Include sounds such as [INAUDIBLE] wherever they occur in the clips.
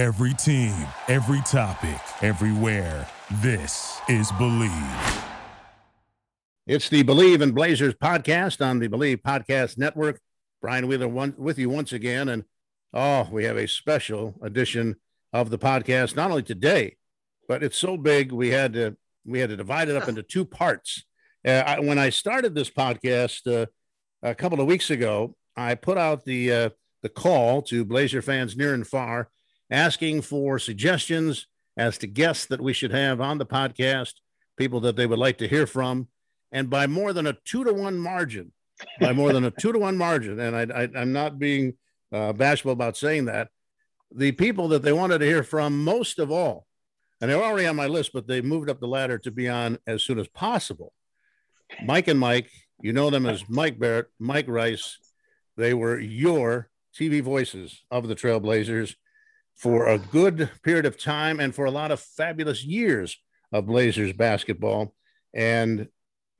Every team, every topic, everywhere. This is Believe. It's the Believe in Blazers podcast on the Believe Podcast Network. Brian Wheeler one, with you once again. And oh, we have a special edition of the podcast, not only today, but it's so big we had to we had to divide it up into two parts. Uh, I, when I started this podcast uh, a couple of weeks ago, I put out the uh, the call to Blazer fans near and far, asking for suggestions as to guests that we should have on the podcast, people that they would like to hear from, and by more than a two to one margin, by more than a two to one margin, and I, am not being uh, bashful about saying that, the people that they wanted to hear from most of all, and they're already on my list, but they moved up the ladder to be on as soon as possible. Mike and Mike, you know them as Mike Barrett, Mike Rice. They were your TV voices of the Trailblazers for a good period of time and for a lot of fabulous years of Blazers basketball. And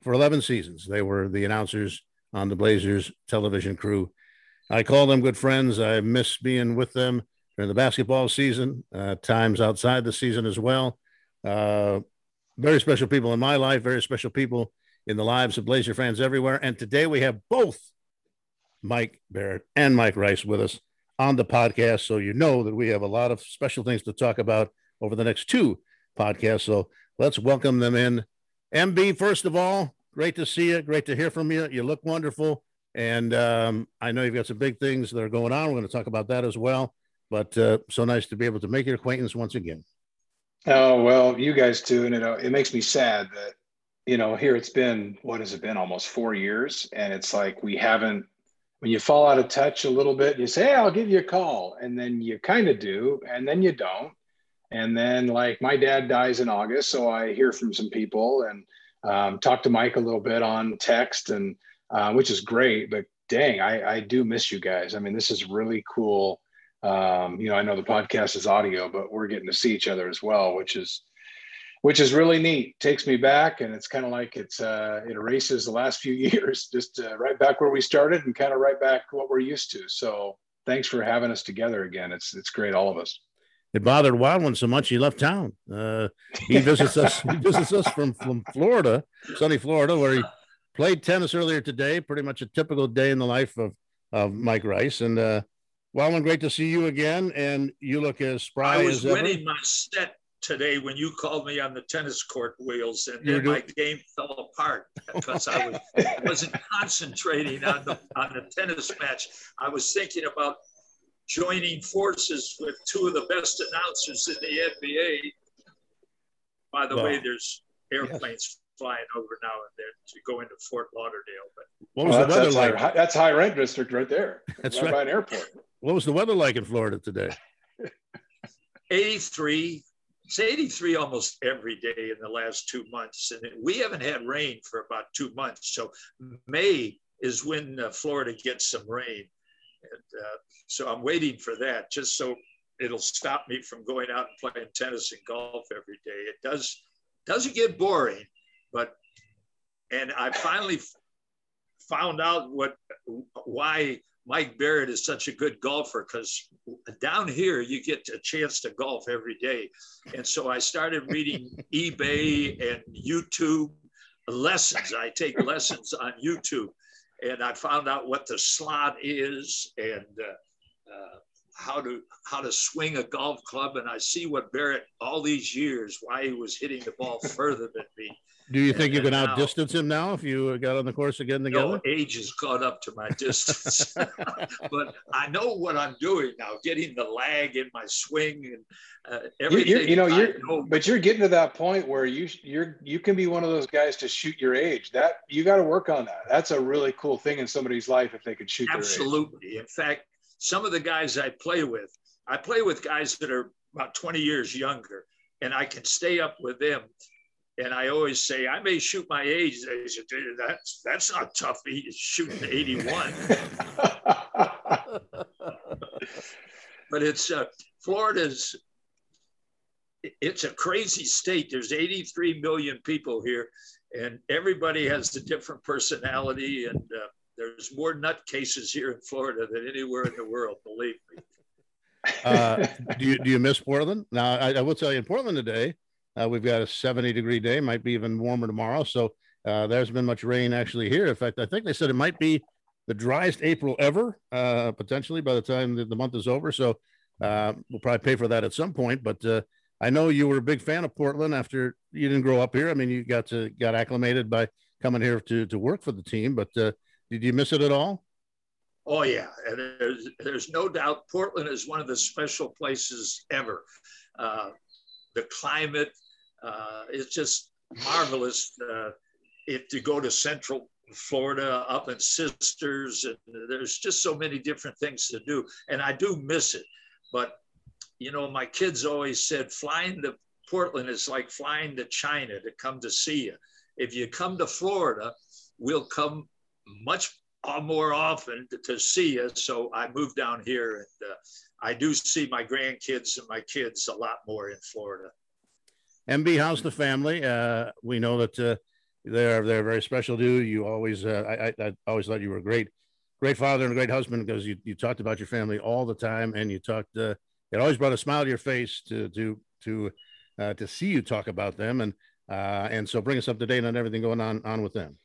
for 11 seasons, they were the announcers on the Blazers television crew. I call them good friends. I miss being with them during the basketball season, uh, times outside the season as well. Uh, very special people in my life, very special people in the lives of Blazer fans everywhere. And today we have both Mike Barrett and Mike Rice with us on the podcast. So you know that we have a lot of special things to talk about over the next two podcasts. So let's welcome them in. MB, first of all, great to see you. Great to hear from you. You look wonderful. And um, I know you've got some big things that are going on. We're going to talk about that as well. But uh, so nice to be able to make your acquaintance once again. Oh, well, you guys too. And it, it makes me sad that, you know, here it's been, what has it been, almost four years. And it's like we haven't when you fall out of touch a little bit, you say, hey, I'll give you a call. And then you kind of do, and then you don't. And then, like, my dad dies in August. So I hear from some people and um, talk to Mike a little bit on text, and uh, which is great. But dang, I, I do miss you guys. I mean, this is really cool. Um, you know, I know the podcast is audio, but we're getting to see each other as well, which is which is really neat. Takes me back, and it's kind of like it's uh, it erases the last few [LAUGHS] years, just uh, right back where we started, and kind of right back what we're used to. So thanks for having us together again. It's it's great, all of us. It bothered Wildman so much he left town. Uh, he visits us. He visits us from from Florida, sunny Florida, where he played tennis earlier today. Pretty much a typical day in the life of of Mike Rice. And uh, Wildman, great to see you again. And you look as spry as ever. I was as winning ever. my set today when you called me on the tennis court wheels, and then my game fell apart because I was, [LAUGHS] wasn't concentrating on the on the tennis match. I was thinking about joining forces with two of the best announcers in the NBA. By the way, there's airplanes yes. flying over now and then to go into Fort Lauderdale. But what was well, the weather that's like? High, that's high rent district right there. [LAUGHS] That's right, right. by an airport. What was the weather like in Florida today? [LAUGHS] 83 it's 83 almost every day in the last two months. And we haven't had rain for about two months. So May is when uh, Florida gets some rain. And uh, so I'm waiting for that just so it'll stop me from going out and playing tennis and golf every day. It does, doesn't get boring, but, and I finally found out what, why Mike Barrett is such a good golfer because down here you get a chance to golf every day. And so I started reading [LAUGHS] eBay and YouTube lessons. I take lessons on YouTube and I found out what the slot is and uh, uh, how to how to swing a golf club. And I see what Barrett all these years why he was hitting the ball further than me. Do you think And you can now- outdistance him now if you got on the course again together? No, age has caught up to my [LAUGHS] distance. [LAUGHS] but I know what I'm doing now, getting the lag in my swing and uh, everything. you're, you know, I you're, know. but you're getting to that point where you you're you can be one of those guys to shoot your age. That you got to work on that. That's a really cool thing in somebody's life if they could shoot their age. Absolutely. In fact, some of the guys I play with, I play with guys that are about 20 years younger, and I can stay up with them. And I always say, I may shoot my age. They say, that's that's not tough. He's shooting 81. [LAUGHS] but it's uh, Florida's. It's a crazy state. There's 83 million people here, and everybody has a different personality. And uh, there's more nutcases here in Florida than anywhere in the world. Believe me. Uh, do you do you miss Portland? Now, I, I will tell you, in Portland today, uh, we've got a 70 degree day, might be even warmer tomorrow. So uh, there's been much rain actually here. In fact, I think they said it might be the driest April ever, uh, potentially by the time the, the month is over. So uh, we'll probably pay for that at some point. But uh, I know you were a big fan of Portland after you didn't grow up here. I mean, you got to got acclimated by coming here to to work for the team. But uh, did you miss it at all? Oh yeah, there's there's no doubt Portland is one of the special places ever. Uh, the climate uh, is just marvelous. Uh, if you go to Central Florida, up in Sisters, and there's just so many different things to do, and I do miss it. But you know, my kids always said flying to Portland is like flying to China to come to see you. If you come to Florida, we'll come much more often to, to see you. So I moved down here and uh, I do see my grandkids and my kids a lot more in Florida. MB, how's the family? Uh, we know that uh, they're they're very special to you. You always uh, I, I always thought you were a great great father and a great husband because you, you talked about your family all the time and you talked uh, it always brought a smile to your face to to to uh, to see you talk about them and uh, and so bring us up to date on everything going on on with them.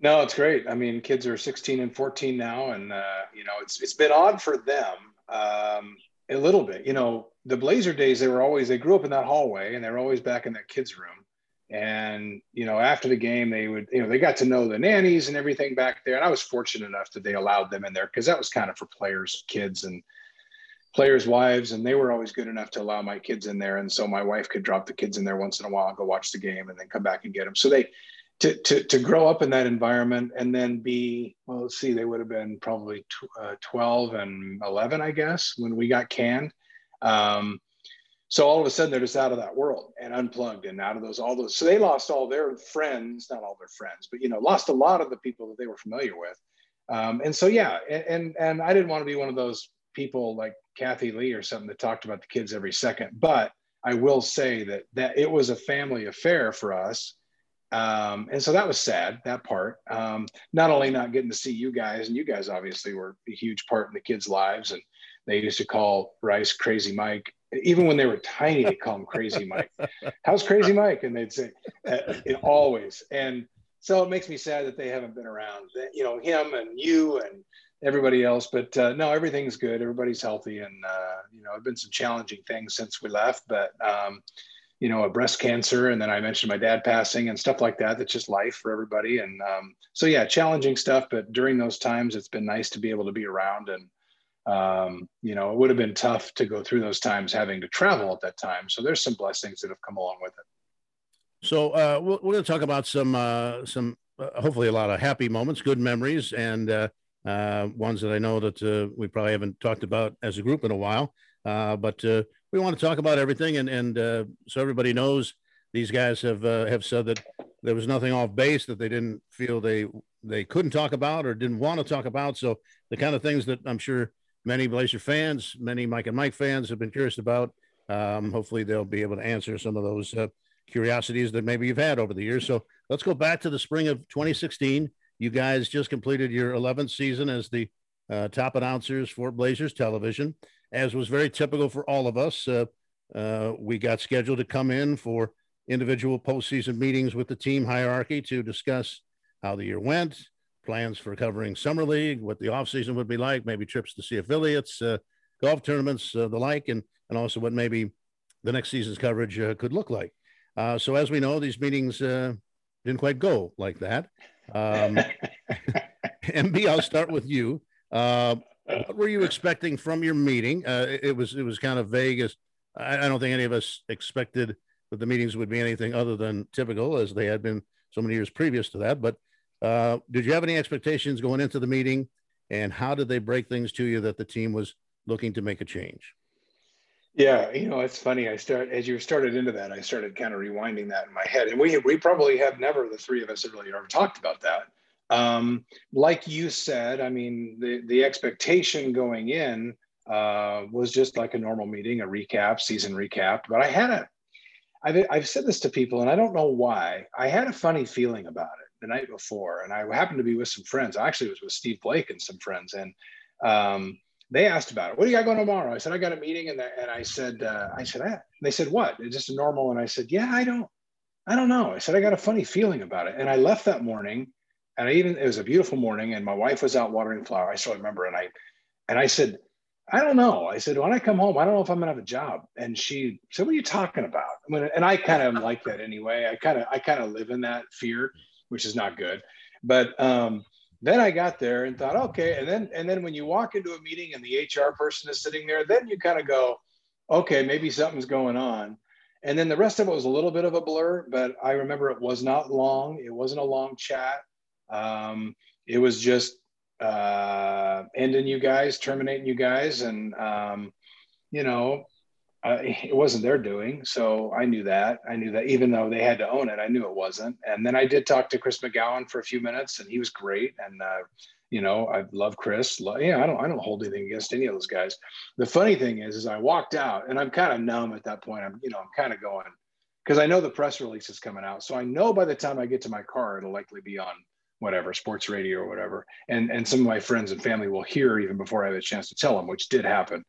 No, it's great. I mean, kids are 16 and 14 now, and uh, you know, it's it's been odd for them um, a little bit. You know, the Blazer days, they were always they grew up in that hallway, and they were always back in that kids' room. And you know, after the game, they would you know they got to know the nannies and everything back there. And I was fortunate enough that they allowed them in there because that was kind of for players, kids, and players' wives, and they were always good enough to allow my kids in there. And so my wife could drop the kids in there once in a while go watch the game, and then come back and get them. So they to, to, to grow up in that environment and then be, well, let's see, they would have been probably tw- uh, 12 and 11, I guess, when we got canned. Um, so all of a sudden they're just out of that world and unplugged and out of those, all those. So they lost all their friends, not all their friends, but, you know, lost a lot of the people that they were familiar with. Um, and so, yeah, and, and, and I didn't want to be one of those people like Kathie Lee or something that talked about the kids every second, but I will say that that it was a family affair for us um, and so that was sad, that part. Um, not only not getting to see you guys, and you guys obviously were a huge part in the kids' lives. And they used to call Rice Crazy Mike. Even when they were tiny, they call him Crazy [LAUGHS] Mike. How's Crazy Mike? And they'd say, uh, it always. And so it makes me sad that they haven't been around. You know, him and you and everybody else. But uh, no, everything's good. Everybody's healthy. And, uh, you know, it's been some challenging things since we left. But, um, you know, a breast cancer, and then I mentioned my dad passing and stuff like that. That's just life for everybody. And um, so, yeah, challenging stuff. But during those times, it's been nice to be able to be around. And um, you know, it would have been tough to go through those times having to travel at that time. So there's some blessings that have come along with it. So uh, we're, we're going to talk about some uh, some uh, hopefully a lot of happy moments, good memories, and uh, uh, ones that I know that uh, we probably haven't talked about as a group in a while. but we want to talk about everything, and and uh, so everybody knows these guys have uh, have said that there was nothing off base that they didn't feel they they couldn't talk about or didn't want to talk about. So the kind of things that I'm sure many Blazer fans, many Mike and Mike fans have been curious about. Um, hopefully, they'll be able to answer some of those uh, curiosities that maybe you've had over the years. So let's go back to the spring of 2016. You guys just completed your 11th season as the uh, top announcers for Blazers Television as was very typical for all of us. Uh, uh, we got scheduled to come in for individual postseason meetings with the team hierarchy to discuss how the year went, plans for covering summer league, what the offseason would be like, maybe trips to see affiliates, uh, golf tournaments, uh, the like, and and also what maybe the next season's coverage uh, could look like. Uh, so as we know, these meetings didn't quite go like that. Um, [LAUGHS] [LAUGHS] MB, I'll start with you. Uh, what were you expecting from your meeting? Uh, it, was it was kind of vague. As I, I, don't think any of us expected that the meetings would be anything other than typical, as they had been so many years previous to that. But uh, did you have any expectations going into the meeting, and how did they break things to you that the team was looking to make a change? Yeah, you know, it's funny. I start as you started into that, I started kind of rewinding that in my head, and we we probably have never the three of us really ever talked about that. Um, like you said, I mean, the, the expectation going in uh, was just like a normal meeting, a recap, season recap. But I had a, I've, I've said this to people, and I don't know why. I had a funny feeling about it the night before, and I happened to be with some friends. I actually was with Steve Blake and some friends, and um, they asked about it. What do you got going tomorrow? I said, I got a meeting. And, and I said, uh, I said, ah. they said, what? It's just a normal. And I said, yeah, I don't, I don't know. I said, I got a funny feeling about it. And I left that morning and I even, it was a beautiful morning and my wife was out watering flower. I still remember. And I, and I said, I don't know. I said, when I come home, I don't know if I'm gonna have a job. And she said, what are you talking about? and I kind of like that anyway. I kind of, I kind of live in that fear, which is not good. But, um, then I got there and thought, okay. And then, and then when you walk into a meeting and the HR person is sitting there, then you kind of go, okay, maybe something's going on. And then the rest of it was a little bit of a blur, but I remember it was not long. It wasn't a long chat. Um, it was just uh, ending you guys, terminating you guys, and um, you know, uh, it wasn't their doing. So I knew that. I knew that even though they had to own it, I knew it wasn't. And then I did talk to Chris McGowan for a few minutes, and he was great. And uh, you know, I love Chris. Yeah, I don't, I don't hold anything against any of those guys. The funny thing is, is I walked out, and I'm kind of numb at that point. I'm, you know, I'm kind of going because I know the press release is coming out. So I know by the time I get to my car, it'll likely be on whatever sports radio or whatever. And and some of my friends and family will hear even before I have a chance to tell them, which did happen.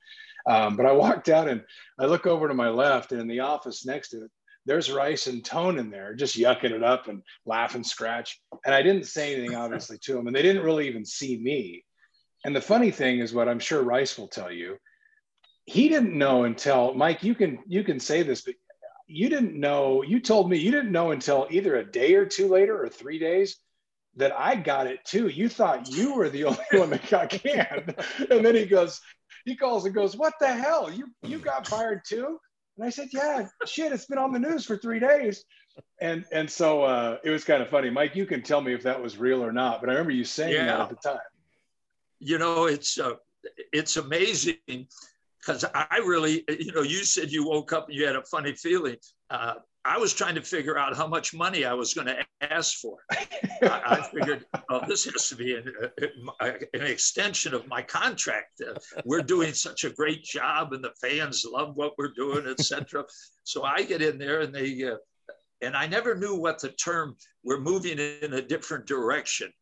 Um, but I walked out and I look over to my left, and in the office next to it, there's Rice and Tone in there, just yucking it up and laugh and scratch. And I didn't say anything, [LAUGHS] obviously, to them, and they didn't really even see me. And the funny thing is, what I'm sure Rice will tell you, he didn't know until Mike. You can you can say this, but you didn't know. You told me you didn't know until either a day or two later or three days that I got it too. You thought you were the [LAUGHS] only one that got canned. And then he goes, he calls and goes, What the hell? You you got fired too? And I said, Yeah, shit, it's been on the news for three days. And and so uh, it was kind of funny. Mike, you can tell me if that was real or not, but I remember you saying yeah. that at the time. You know, it's uh, it's amazing because I really, you know, you said you woke up and you had a funny feeling. Uh, I was trying to figure out how much money I was going to ask for. [LAUGHS] I, figured, oh, this has to be an, an extension of my contract. Uh, we're doing such a great job, and the fans love what we're doing, etc. so I get in there, and they, uh, and I never knew what the term "we're moving in a different direction."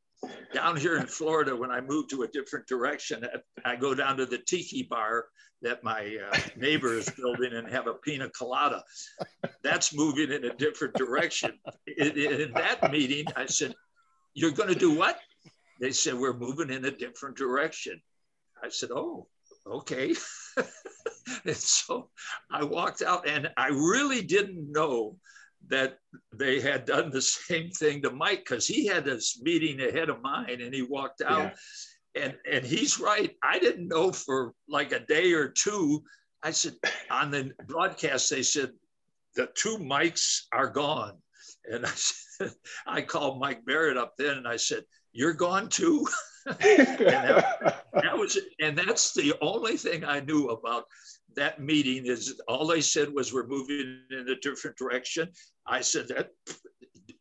Down here in Florida, when I move to a different direction, I go down to the tiki bar that my uh, neighbor is building and have a pina colada. That's moving in a different direction. In, in that meeting, I said, You're going to do what? They said, We're moving in a different direction. I said, Oh, okay. [LAUGHS] and so I walked out and I really didn't know that they had done the same thing to Mike because he had this meeting ahead of mine and he walked out. Yeah and and he's right. I didn't know for like a day or two. I said on the broadcast they said the two mics are gone, and I said [LAUGHS] I called Mike Barrett up then and I said you're gone too. [LAUGHS] and that, that was and that's the only thing I knew about that meeting is all they said was we're moving in a different direction. I said that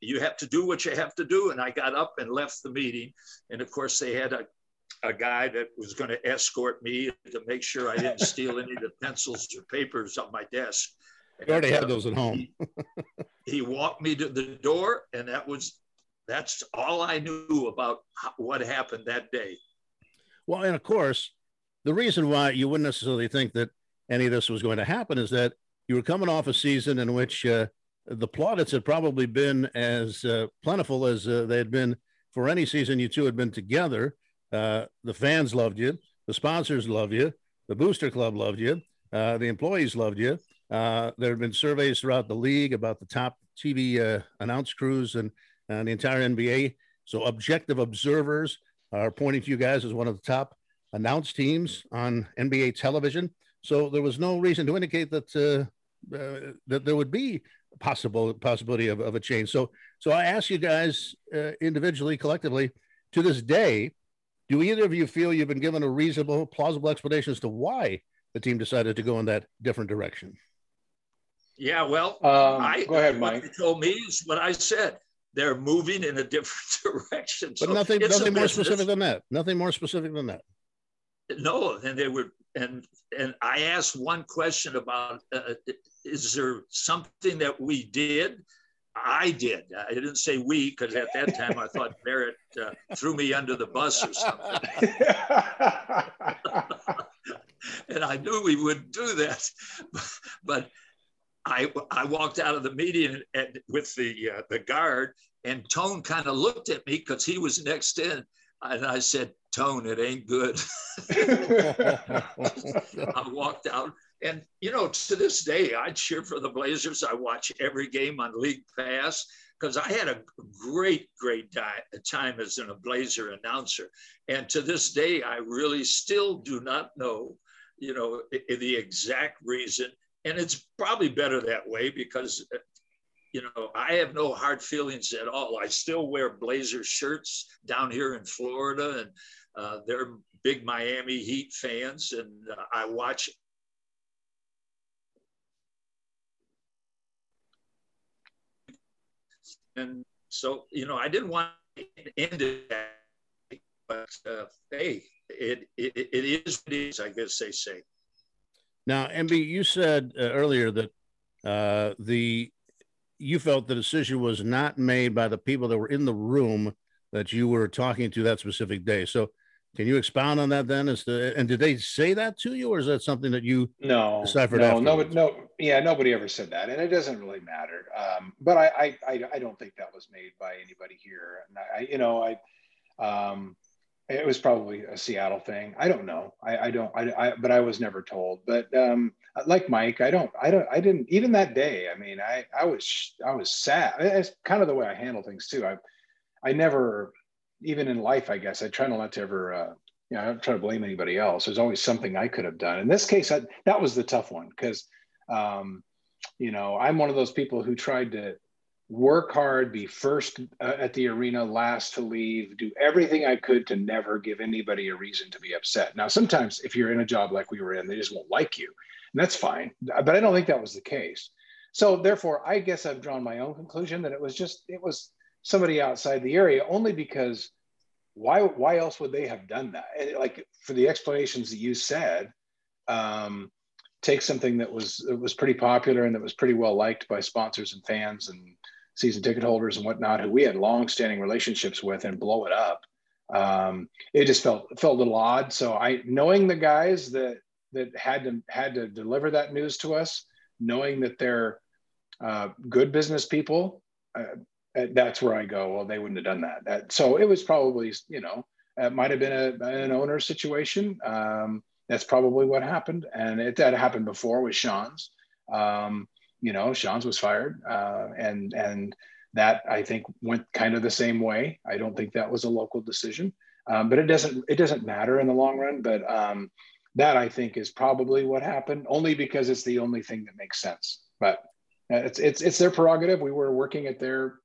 you have to do what you have to do. And I got up and left the meeting. And of course, they had a a guy that was going to escort me to make sure I didn't steal any of the pencils or papers on my desk. You already had uh, those at home. he walked me to the door, and that was that's all I knew about what happened that day. Well, and of course, the reason why you wouldn't necessarily think that any of this was going to happen is that you were coming off a season in which uh, the plaudits had probably been as uh, plentiful as uh, they had been for any season you two had been together. Uh, the fans loved you. The sponsors loved you. The booster club loved you. Uh, the employees loved you. Uh, there have been surveys throughout the league about the top TV announce crews and, and the entire NBA. So objective observers are pointing to you guys as one of the top announced teams on NBA television. So there was no reason to indicate that uh, uh, that there would be possible possibility of, of a change. So so I ask you guys uh, individually, collectively, to this day, do either of you feel you've been given a reasonable, plausible explanation as to why the team decided to go in that different direction? Yeah, well, um, I, go ahead, Mike. What told me is what I said. They're moving in a [LAUGHS] different [LAUGHS] direction. But nothing, nothing more specific than that. Nothing more specific than that. No, and they were, and and I asked one question about: uh, Is there something that we did I did. I didn't say we because at that time I thought Barrett uh, threw me under the bus or something. [LAUGHS] and I knew we wouldn't do that. [LAUGHS] But I, I walked out of the meeting and, with the, uh, the guard, and Tone kind of looked at me because he was next in. And I said, Tone, it ain't good. [LAUGHS] [LAUGHS] I walked out. And, you know, to this day, I cheer for the Blazers. I watch every game on League Pass because I had a great, great time as an, a Blazer announcer. And to this day, I really still do not know, you know, the exact reason. And it's probably better that way because, uh, you know, I have no hard feelings at all. I still wear Blazer shirts down here in Florida, and uh, they're big Miami Heat fans, and uh, I watch and so you know, I didn't want to end it, but uh, hey, it, it it is what it is. I guess they say. Now, MB, you said uh, earlier that uh, the you felt the decision was not made by the people that were in the room that you were talking to that specific day. So, can you expound on that then? As to, and did they say that to you, or is that something that you no deciphered? No, no, no, yeah, nobody ever said that, and it doesn't really matter. Um, but I, I, I, don't think that was made by anybody here. And I, you know, I, um, it was probably a Seattle thing. I don't know. I, I don't. I, I, but I was never told. But um, like Mike, I don't. I don't. I didn't. Even that day. I mean, I, I was, I was sad. It's kind of the way I handle things too. I, I never even in life, I guess I try not to ever, uh, you know, I don't try to blame anybody else. There's always something I could have done. In this case, I, that was the tough one because, um, you know, I'm one of those people who tried to work hard, be first uh, at the arena, last to leave, do everything I could to never give anybody a reason to be upset. Now, sometimes if you're in a job like we were in, they just won't like you, and that's fine. But I don't think that was the case. So therefore, I guess I've drawn my own conclusion that it was just it was somebody outside the area only because why why else would they have done that? And like for the explanations that you said um, take something that was it was pretty popular and that was pretty well liked by sponsors and fans and season ticket holders and whatnot who we had long-standing relationships with and blow it up. Um, it just felt felt a little odd. So i knowing the guys that that had to had to deliver that news to us knowing that they're uh, good business people uh, that's where I go. Well, they wouldn't have done that. that so it was probably, you know, it might have been a, an owner situation. Um, that's probably what happened, and it that happened before with Sean's. Um, you know, Sean's was fired, uh, and and that I think went kind of the same way. I don't think that was a local decision, um, but it doesn't it doesn't matter in the long run. But um, that I think is probably what happened, only because it's the only thing that makes sense. But it's it's it's their prerogative. We were working at their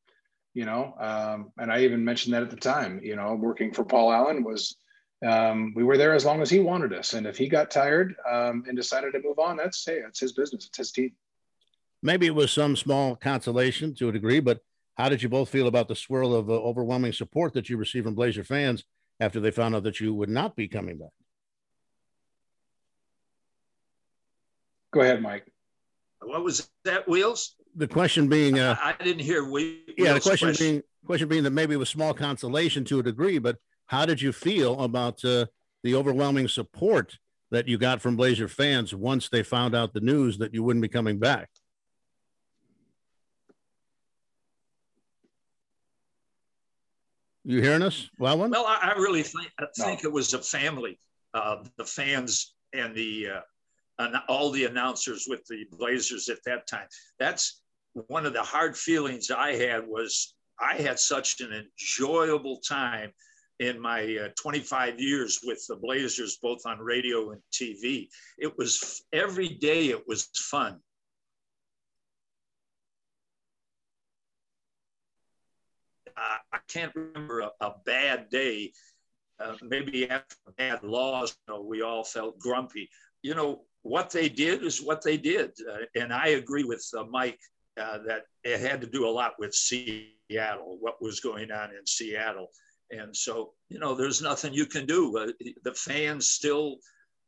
you know, um, and I even mentioned that at the time, you know, working for Paul Allen was, um, we were there as long as he wanted us. And if he got tired um, and decided to move on, that's, hey, it's his business. It's his team. Maybe it was some small consolation to a degree, but how did you both feel about the swirl of uh, overwhelming support that you received from Blazer fans after they found out that you would not be coming back? Go ahead, Mike. What was that, Wheels? the question being, uh, I, I didn't hear we. Yeah, the question, question, being, question being that maybe it was small consolation to a degree, but how did you feel about uh, the overwhelming support that you got from Blazer fans once they found out the news that you wouldn't be coming back? You hearing us, Well, I, I really think I think no. it was a family. Uh, the fans and the uh, and all the announcers with the Blazers at that time. That's one of the hard feelings I had was I had such an enjoyable time in my uh, 25 years with the Blazers, both on radio and TV. It was every day, it was fun. I can't remember a, a bad day. Uh, maybe after bad loss, you know, we all felt grumpy. You know, what they did is what they did. Uh, and I agree with uh, Mike uh, that it had to do a lot with Seattle, what was going on in Seattle. And so, you know, there's nothing you can do. Uh, the fans still,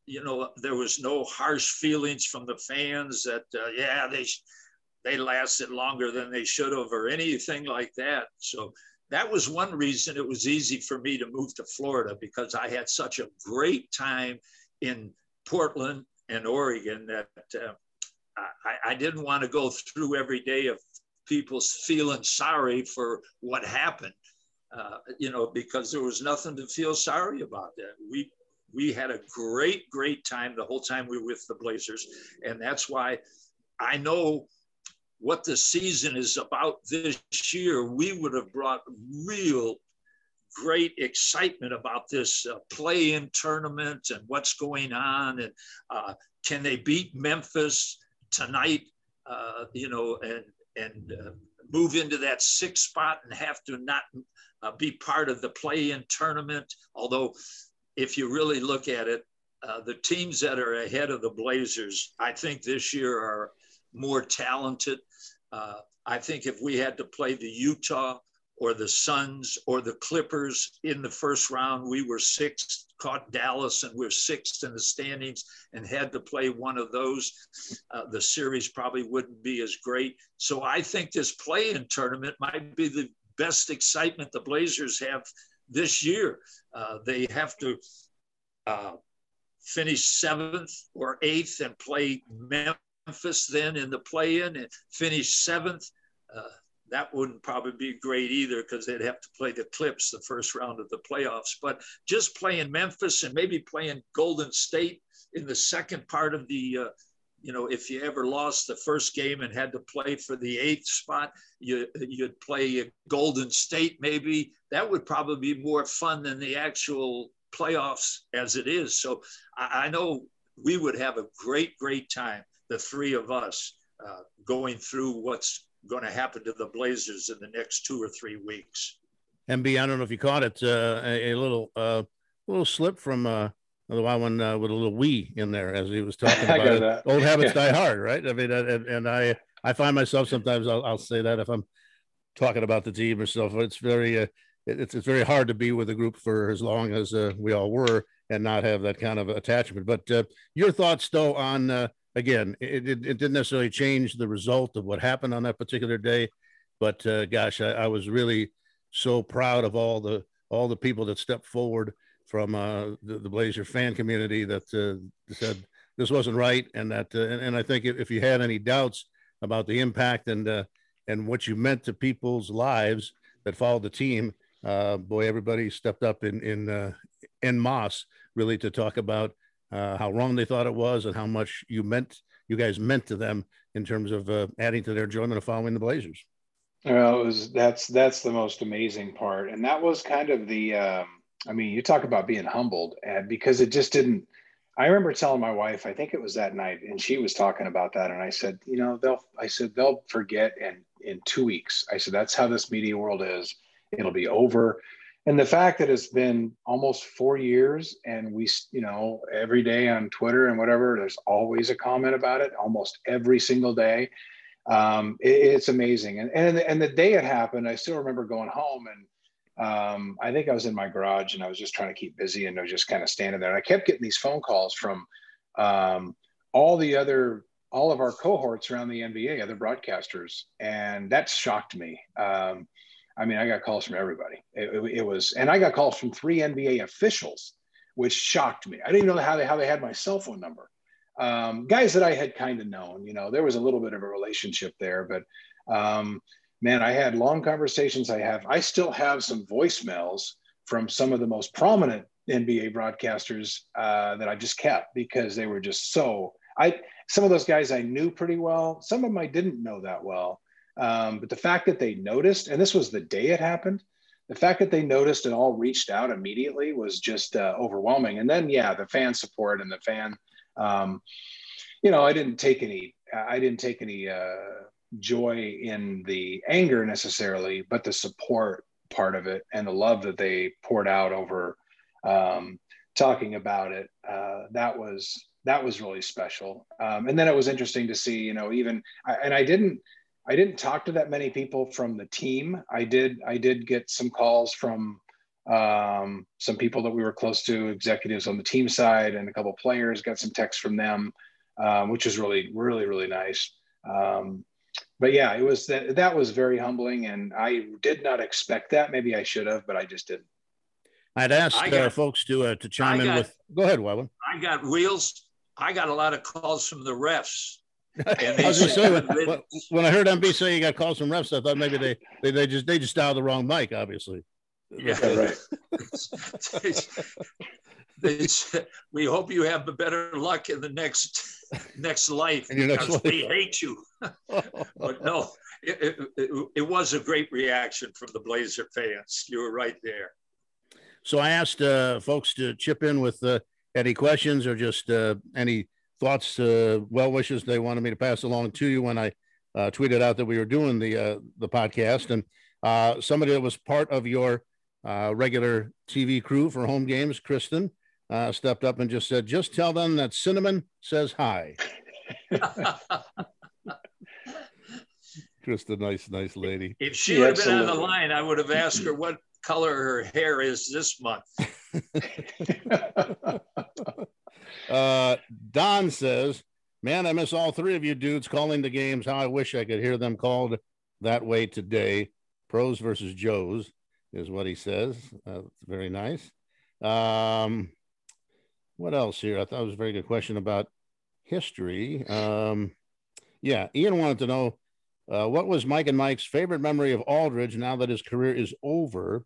you know, there was no harsh feelings from the fans that, uh, yeah, they, they lasted longer than they should have or anything like that. So that was one reason it was easy for me to move to Florida because I had such a great time in Portland and Oregon that uh, I, I, didn't want to go through every day of people feeling sorry for what happened, uh, you know, because there was nothing to feel sorry about. That we we had a great, great time the whole time we were with the Blazers, and that's why I know what the season is about this year. We would have brought real great excitement about this uh, play-in tournament and what's going on, and uh, can they beat Memphis tonight? Uh, you know, and and uh, move into that sixth spot and have to not uh, be part of the play-in tournament. Although, if you really look at it, uh, the teams that are ahead of the Blazers, I think this year are more talented. I think if we had to play the Utah or the Suns or the Clippers in the first round. We were sixth, caught Dallas, and we're sixth in the standings and had to play one of those. Uh, the series probably wouldn't be as great. So I think this play in tournament might be the best excitement the Blazers have this year. Uh, they have to uh, finish seventh or eighth and play Memphis then in the play in and finish seventh. Uh, that wouldn't probably be great either because they'd have to play the Clips the first round of the playoffs. But just playing Memphis and maybe playing Golden State in the second part of the, uh, you know, if you ever lost the first game and had to play for the eighth spot, you you'd play Golden State maybe. That would probably be more fun than the actual playoffs as it is. So I, I know we would have a great, great time, the three of us, uh, going through what's going to happen to the Blazers in the next two or three weeks. MB, I don't know if you caught it, uh, a, a, little uh, little slip from uh, the wild one uh, with a little we in there as he was [LAUGHS] talking about it. Old habits [LAUGHS] die hard, right? I mean, and, and, I I find myself sometimes I'll, I'll, say that if I'm talking about the team or stuff. It's very uh, it's it's very hard to be with a group for as long as uh, we all were and not have that kind of attachment. But uh, your thoughts, though, on uh, again, it, it, it, didn't necessarily change the result of what happened on that particular day, but uh, gosh, I, I, was really so proud of all the all the people that stepped forward from uh, the, the, Blazer fan community that uh, said this wasn't right, and that uh, and, and, I think if, you had any doubts about the impact and uh, and what you meant to people's lives that followed the team, uh, boy, everybody stepped up in in in Moss really to talk about uh, how wrong they thought it was, and how much you meant, you guys meant to them in terms of uh, adding to their enjoyment of following the Blazers. Well, it was that's that's the most amazing part, and that was kind of the. Um, I mean, you talk about being humbled, and because it just didn't. I remember telling my wife, I think it was that night, and she was talking about that, and I said, you know, they'll. I said they'll forget and in two weeks. I said that's how this media world is. It'll be over and the fact that it's been almost four years and we you know every day on twitter and whatever there's always a comment about it almost every single day. Um, it, it's amazing. And, and and the day it happened i still remember going home and um, i think i was in my garage and i was just trying to keep busy and i was just kind of standing there. And i kept getting these phone calls from um, all the other all of our cohorts around the nba other broadcasters and that shocked me. Um, I mean, I got calls from everybody. It, it, it, was, and I got calls from three NBA officials, which shocked me. I didn't know how they how they had my cell phone number. Um, guys that I had kind of known, you know, there was a little bit of a relationship there, but um, man, I had long conversations. I have, I still have some voicemails from some of the most prominent NBA broadcasters uh, that I just kept because they were just so. I some of those guys I knew pretty well. Some of them I didn't know that well. Um, but the fact that they noticed, and this was the day it happened, the fact that they noticed and all reached out immediately was just uh, overwhelming. And then, yeah, the fan support and the fan, um, you know, I didn't take any, I didn't take any uh, joy in the anger necessarily, but the support part of it and the love that they poured out over um, talking about it. Uh, that was that was really special. Um, and then it was interesting to see, you know, even and I didn't I didn't talk to that many people from the team. I did I did get some calls from um, some people that we were close to, executives on the team side, and a couple players. Got some texts from them, um, which was really really really nice. Um, but yeah, it was that that was very humbling, and I did not expect that. Maybe I should have, but I just didn't. I'd ask got, uh, folks to uh, to chime I in got, with. Go ahead, Wyland. I got wheels I got a lot of calls from the refs. I was just saying, when, when, I heard MB say you got calls from refs, I thought maybe they, they, they just they just dialed the wrong mic, obviously. Yeah, right. [LAUGHS] they said, we hope you have better luck in the next next life because next life. we hate you. [LAUGHS] but no, it, it, it, was a great reaction from the Blazer fans. You were right there. So I asked uh, folks to chip in with uh, any questions or just uh, any thoughts, uh, well wishes they wanted me to pass along to you when I uh, tweeted out that we were doing the uh, the podcast. And somebody that was part of your regular TV crew for home games, Kristen, stepped up and just said, "Just tell them that Cinnamon says hi." just a nice, nice lady. If she yeah, would have been on the line, I would have asked her what color her hair is this month. [LAUGHS] uh, Don says, Man, I miss all three of you dudes calling the games. How I wish I could hear them called that way today. Pros versus Joes is what he says. Uh, very nice. Um, what else here? I thought it was a very good question about history. Um, yeah, Ian wanted to know uh, what was Mike and Mike's favorite memory of Aldridge now that his career is over?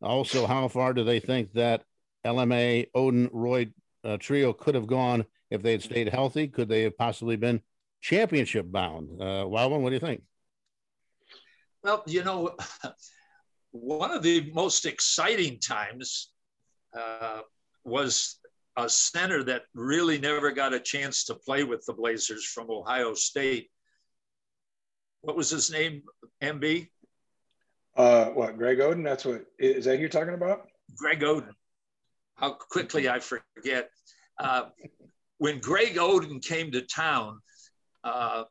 Also, how far do they think that LMA, Oden, Roy uh, trio could have gone if they had stayed healthy? Could they have possibly been championship bound? Uh, Wildman, what do you think? Well, you know, [LAUGHS] one of the most exciting times uh, was a center that really never got a chance to play with the Blazers from Ohio State what was his name? MB. Uh, what Greg Oden? That's what is that who you're talking about? Greg Oden. How quickly I forget. Uh, when Greg Oden came to town, uh,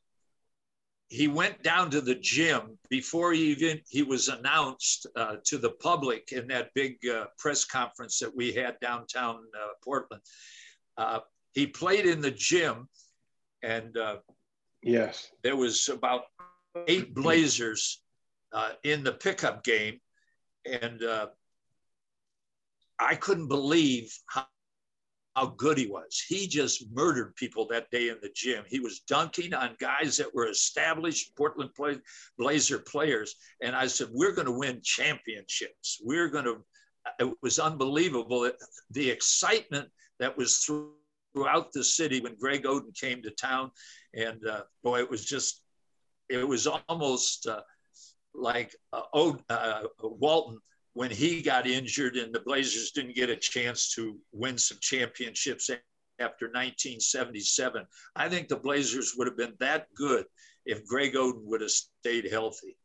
he went down to the gym before he even he was announced uh, to the public in that big uh, press conference that we had downtown uh, Portland. Uh, he played in the gym, and uh, yes, there was about eight Blazers uh, in the pickup game, and uh, I couldn't believe how, how good he was. He just murdered people that day in the gym. He was dunking on guys that were established Portland play, Blazer players, and I said, "We're going to win championships. We're going to." It was unbelievable. The excitement that was throughout the city when Greg Oden came to town, and uh, boy, it was just it was almost uh, like uh, uh, Walton when he got injured and the Blazers didn't get a chance to win some championships after 1977. I think the Blazers would have been that good if Greg Oden would have stayed healthy.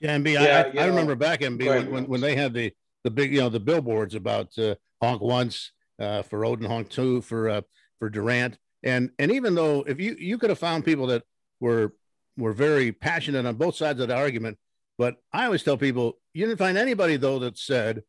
Yeah, MB, yeah, I, I, remember back MB when, when, when, they had the the big you know the billboards about uh, honk once uh, for Oden, honk two for uh, for Durant, and and even though if you you could have found people that were were very passionate on both sides of the argument. But I always tell people, you didn't find anybody though that said,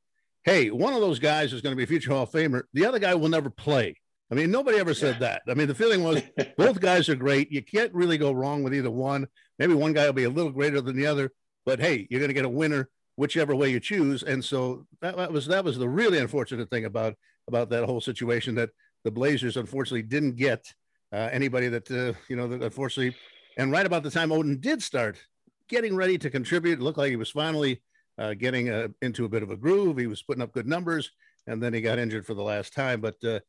"Hey, one of those guys is going to be a future Hall of Famer. The other guy will never play." I mean, nobody ever said yeah. that. I mean, the feeling was [LAUGHS] both guys are great. You can't really go wrong with either one. Maybe one guy will be a little greater than the other, but hey, you're going to get a winner whichever way you choose. And so that, that was that was the really unfortunate thing about about that whole situation that the Blazers unfortunately didn't get uh, anybody that uh, you know that unfortunately and right about the time Oden did start getting ready to contribute, it looked like he was finally uh, getting uh, into a bit of a groove. He was putting up good numbers, and then he got injured for the last time. But uh,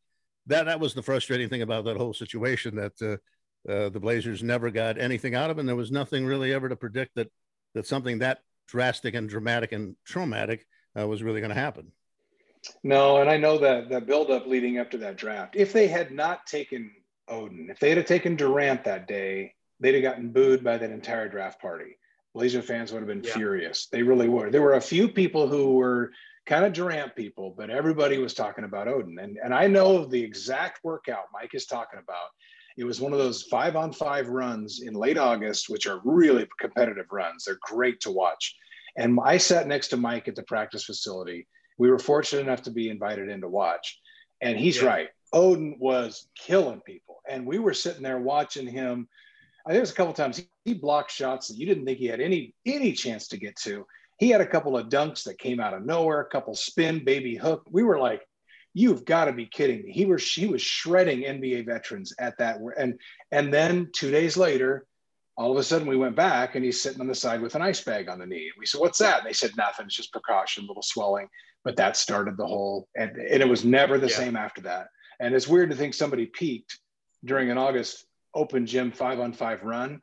that that was the frustrating thing about that whole situation that uh, uh, the Blazers never got anything out of, and there was nothing really ever to predict that that something that drastic and dramatic and traumatic uh, was really going to happen. No, and I know that the buildup leading up to that draft. If they had not taken Oden, if they had taken Durant that day, they'd have gotten booed by that entire draft party. Blazer fans would have been yeah. furious. They really were. There were a few people who were kind of Durant people, but everybody was talking about Oden. And, and I know the exact workout Mike is talking about. It was one of those five on five runs in late August, which are really competitive runs. They're great to watch. And I sat next to Mike at the practice facility. We were fortunate enough to be invited in to watch. And he's yeah. right. Oden was killing people. And we were sitting there watching him I think it was a couple times he, he blocked shots that you didn't think he had any any chance to get to. He had a couple of dunks that came out of nowhere, a couple spin baby hook. We were like, you've got to be kidding me. He was he was shredding NBA veterans at that and and then two days later, all of a sudden we went back and he's sitting on the side with an ice bag on the knee. And we said, What's that? And they said nothing, it's just precaution, little swelling. But that started the whole and, and it was never the yeah. same after that. And it's weird to think somebody peaked during an August open gym five on five run.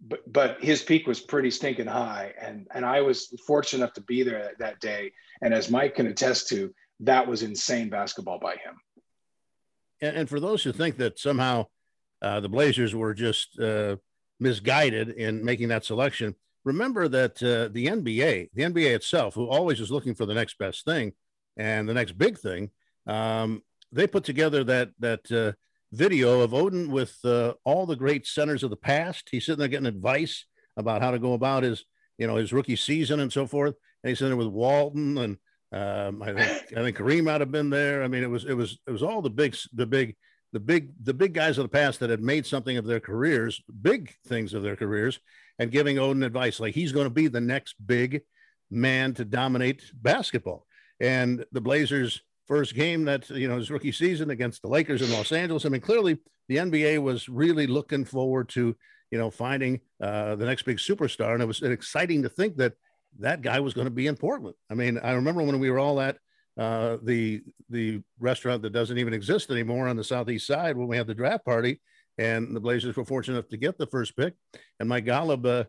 But but his peak was pretty stinking high. And and I was fortunate enough to be there that day. And as Mike can attest to, that was insane basketball by him. And, and for those who think that somehow uh, the Blazers were just uh, misguided in making that selection, remember that uh, the NBA, the NBA itself, who always is looking for the next best thing and the next big thing, um, they put together that that uh, video of Oden with uh, all the great centers of the past. He's sitting there getting advice about how to go about his, you know, his rookie season and so forth. And he's sitting there with Walton and um, I think I think Kareem might have been there. I mean, it was it was it was all the big the big the big the big guys of the past that had made something of their careers, big things of their careers, and giving Oden advice like he's going to be the next big man to dominate basketball. And the Blazers' first game that you know his rookie season against the Lakers in Los Angeles. I mean, clearly the NBA was really looking forward to you know finding uh, the next big superstar, and it was exciting to think that that guy was going to be in Portland. I mean, I remember when we were all at uh, the the restaurant that doesn't even exist anymore on the southeast side when we had the draft party, and the Blazers were fortunate enough to get the first pick. And Mike Golub, uh,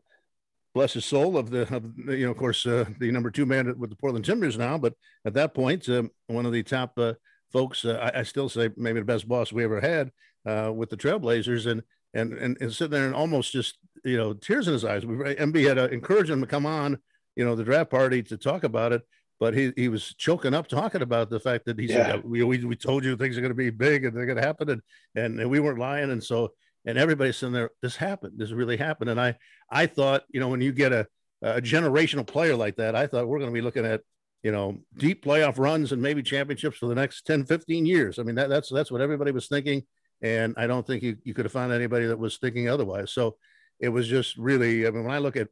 bless his soul, of the of, you know, of course, uh, the number two man with the Portland Timbers now, but at that point, um, one of the top uh, folks, uh, I, I, still say maybe the best boss we ever had uh, with the Trailblazers, and and and, and sitting there and almost just you know tears in his eyes. We MB had encouraged him to come on you know, the draft party to talk about it. But he, he was choking up talking about the fact that he yeah. said, we, we, we told you things are going to be big and they're going to happen. And, and, and we weren't lying. And so, and everybody's sitting there, this happened. This really happened. And I, I thought, you know, when you get a, a generational player like that, I thought we're going to be looking at, you know, deep playoff runs and maybe championships for the next 10, 15 years. I mean, that, that's, that's what everybody was thinking. And I don't think you, you could have found anybody that was thinking otherwise. So it was just really, I mean, when I look at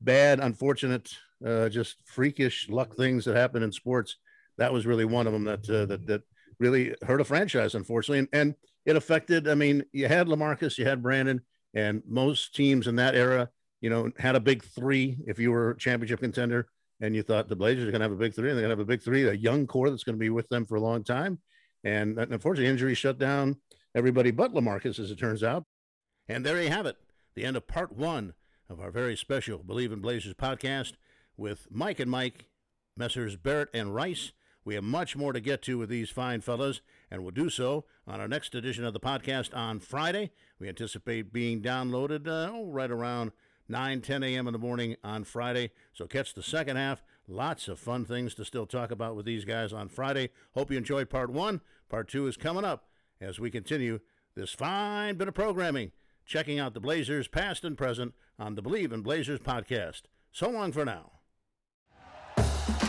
bad, unfortunate, uh, just freakish luck things that happen in sports. That was really one of them that uh, that that really hurt a franchise, unfortunately, and, and it affected. I mean, you had Lamarcus, you had Brandon, and most teams in that era, you know, had a big three. If you were a championship contender, and you thought the Blazers are going to have a big three, and they're going to have a big three, a young core that's going to be with them for a long time. And unfortunately, injury shut down everybody but Lamarcus, as it turns out. And there you have it, the end of part one of our very special Bleav in Blazers podcast with Mike and Mike, Messrs. Barrett and Rice. We have much more to get to with these fine fellows, and we'll do so on our next edition of the podcast on Friday. We anticipate being downloaded uh, oh, right around 9, 10 a.m. in the morning on Friday. So catch the second half. Lots of fun things to still talk about with these guys on Friday. Hope you enjoyed part one. Part two is coming up as we continue this fine bit of programming, checking out the Blazers past and present on the Bleav in Blazers podcast. So long for now.